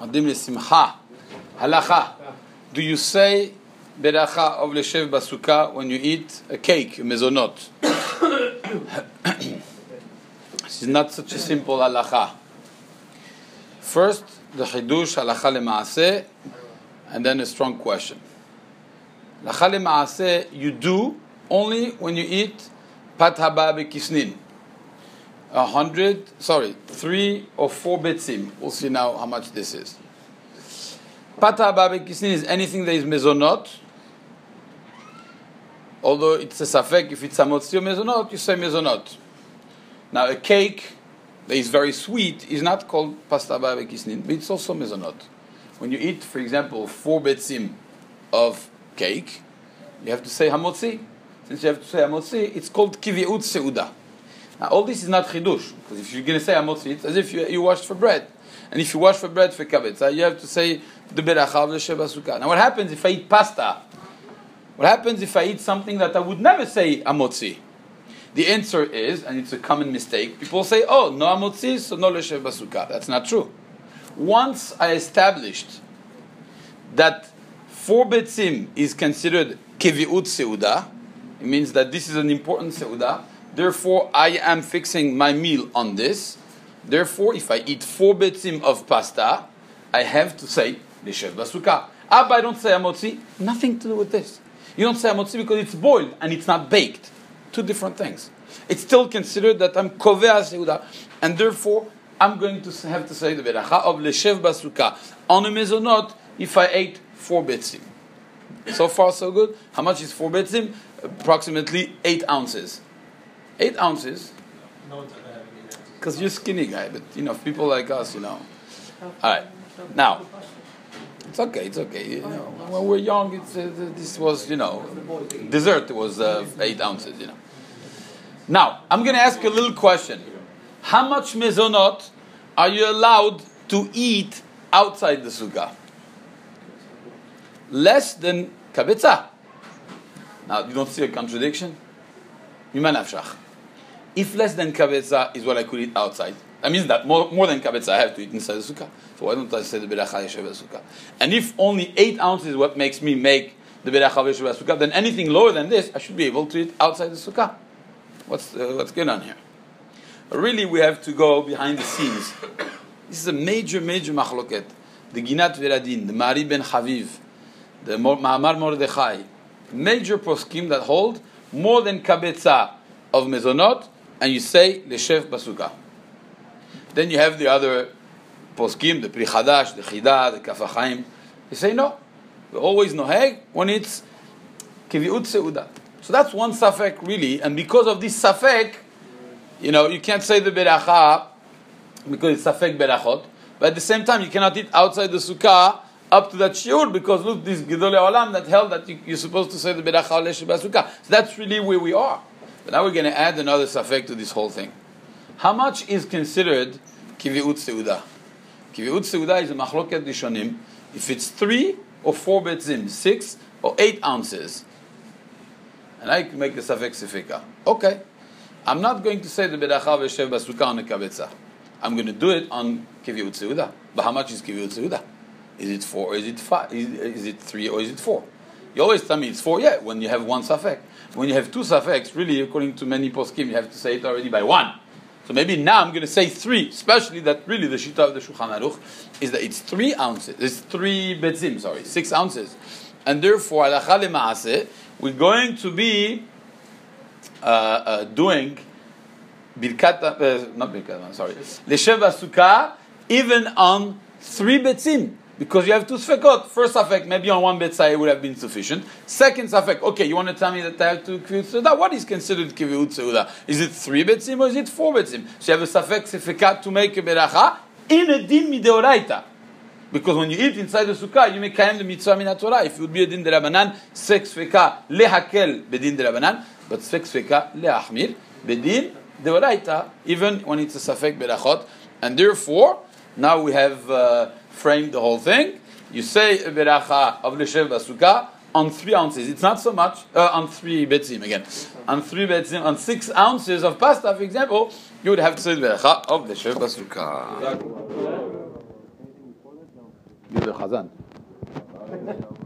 Adim Simcha. Halacha. Do you say beracha of leshev basuka when you eat a cake, a mezonot? this is not such a simple halacha. First, the chidush halacha lemaaseh, and then a strong question. Halacha lemaaseh, you do only when you eat pat haba bekisnin. A hundred, sorry, three or four betzim. We'll see now how much this is. Pata babekisnin is anything that is mezonot. Although it's a safek, if it's amotzi or mezonot, you say mezonot. Now a cake that is very sweet is not called pasta babekisnin, but it's also mezonot. When you eat, for example, four betzim of cake, you have to say hamotzi. Since you have to say hamotzi, it's called kiviut seuda. Now all this is not chidush, because if you're going to say hamotzi, it's as if you, you washed for bread. And if you wash for bread for kabetza, you have to say the beracha of the Now, what happens if I eat pasta? What happens if I eat something that I would never say amotzi? The answer is, and it's a common mistake, people say, oh, no amotzi, so no leshev basuka. That's not true. Once I established that four betzim is considered keviut seuda, it means that this is an important seuda, therefore I am fixing my meal on this, Therefore, if I eat four betzim of pasta, I have to say Lishev Basuka. Abba, I don't say amotzi. Nothing to do with this. You don't say amotzi because it's boiled and it's not baked. Two different things. It's still considered that I'm kovea seuda, and therefore I'm going to have to say the beracha of Lishev Basuka on a mezonot if I ate four betzim. So far, so good. How much is four betzim? Approximately eight ounces. Eight ounces because you're skinny guy, but you know, people like us, you know. All right, now it's okay, it's okay. You know, when we're young, it's, uh, this was, you know, dessert was uh, eight ounces, you know. Now I'm going to ask a little question: How much mezonot are you allowed to eat outside the sukkah? Less than kabetza. Now you don't see a contradiction. Mimanavshach. If less than kabetza is what I could eat outside, that means that more, more than kabetza I have to eat inside the sukkah. So why don't I say the beracha yeshev sukkah? And if only eight ounces is what makes me make the beracha yeshev sukkah, then anything lower than this, I should be able to eat outside the sukkah. What's uh, what's going on here? Really, we have to go behind the scenes. This is a major, major machloket. The Ginat Veradim, the Mahari ben Chaviv, the Ma'amar Mordechai, major poskim that hold more than kabetza of mezonot and you say Leshev Basuka. Then you have the other poskim, the Pri Chadash, the Chida, the Kaf Hachaim. They say no. We always noheg when it's Kiviut Seuda. So that's one safek really, and because of this safek, you know, you can't say the beracha because it's safek berachot, but at the same time you cannot eat outside the sukkah up to that shiur because look, this Gedolei Olam that held that you, are supposed to say the beracha al sukkah. So that's really where we are. But now we're going to add another safek to this whole thing. How much is considered kiviut seuda? Kiviut seuda is a machloket rishonim. If it's three or four betzim, six or eight ounces, and I can make the safek sifika. Okay, I'm not going to say the beracha v'shev basuka on the kabetza. I'm going to do it on kiviut seuda. But how much is kiviut seuda? Is it four or is it five? Is, is it three or is it four? You always tell me it's four, yeah, when you have one safek. When you have two safeks, really, according to many poskim, you have to say it already by one. So maybe now I'm going to say three, especially that really the shita of the Shulchan Aruch is that it's three ounces, it's three betzim, sorry, six ounces. And therefore, we're going to be uh, uh, doing birkat, uh, not birkat, I'm sorry, lesheva sukkah, even on three betzim. Because you have two sfekot. First safek, maybe on one betzai would have been sufficient. Second safek, okay, you want to tell me that I have to kivut seuda? What is considered kivut seuda? Is it three betzim or is it four betzim? So you have a safek sefekat to make a beracha in a din mideoraita. Because when you eat inside the sukkah, you make kaim the mitzvah min Torah. If it would be a din de rabanan, sek sfeka lehakel bedin de rabanan, but sek sfeka leachmir bedin deoraita, even when it's a safek berachot. And therefore, now we have uh, framed the whole thing. You say beracha of l'shev basuka on three ounces. It's not so much uh, on three betzim again. On three betzim, on six ounces of pasta, for example, you would have to say beracha of l'shev basuka. You're the Chazan.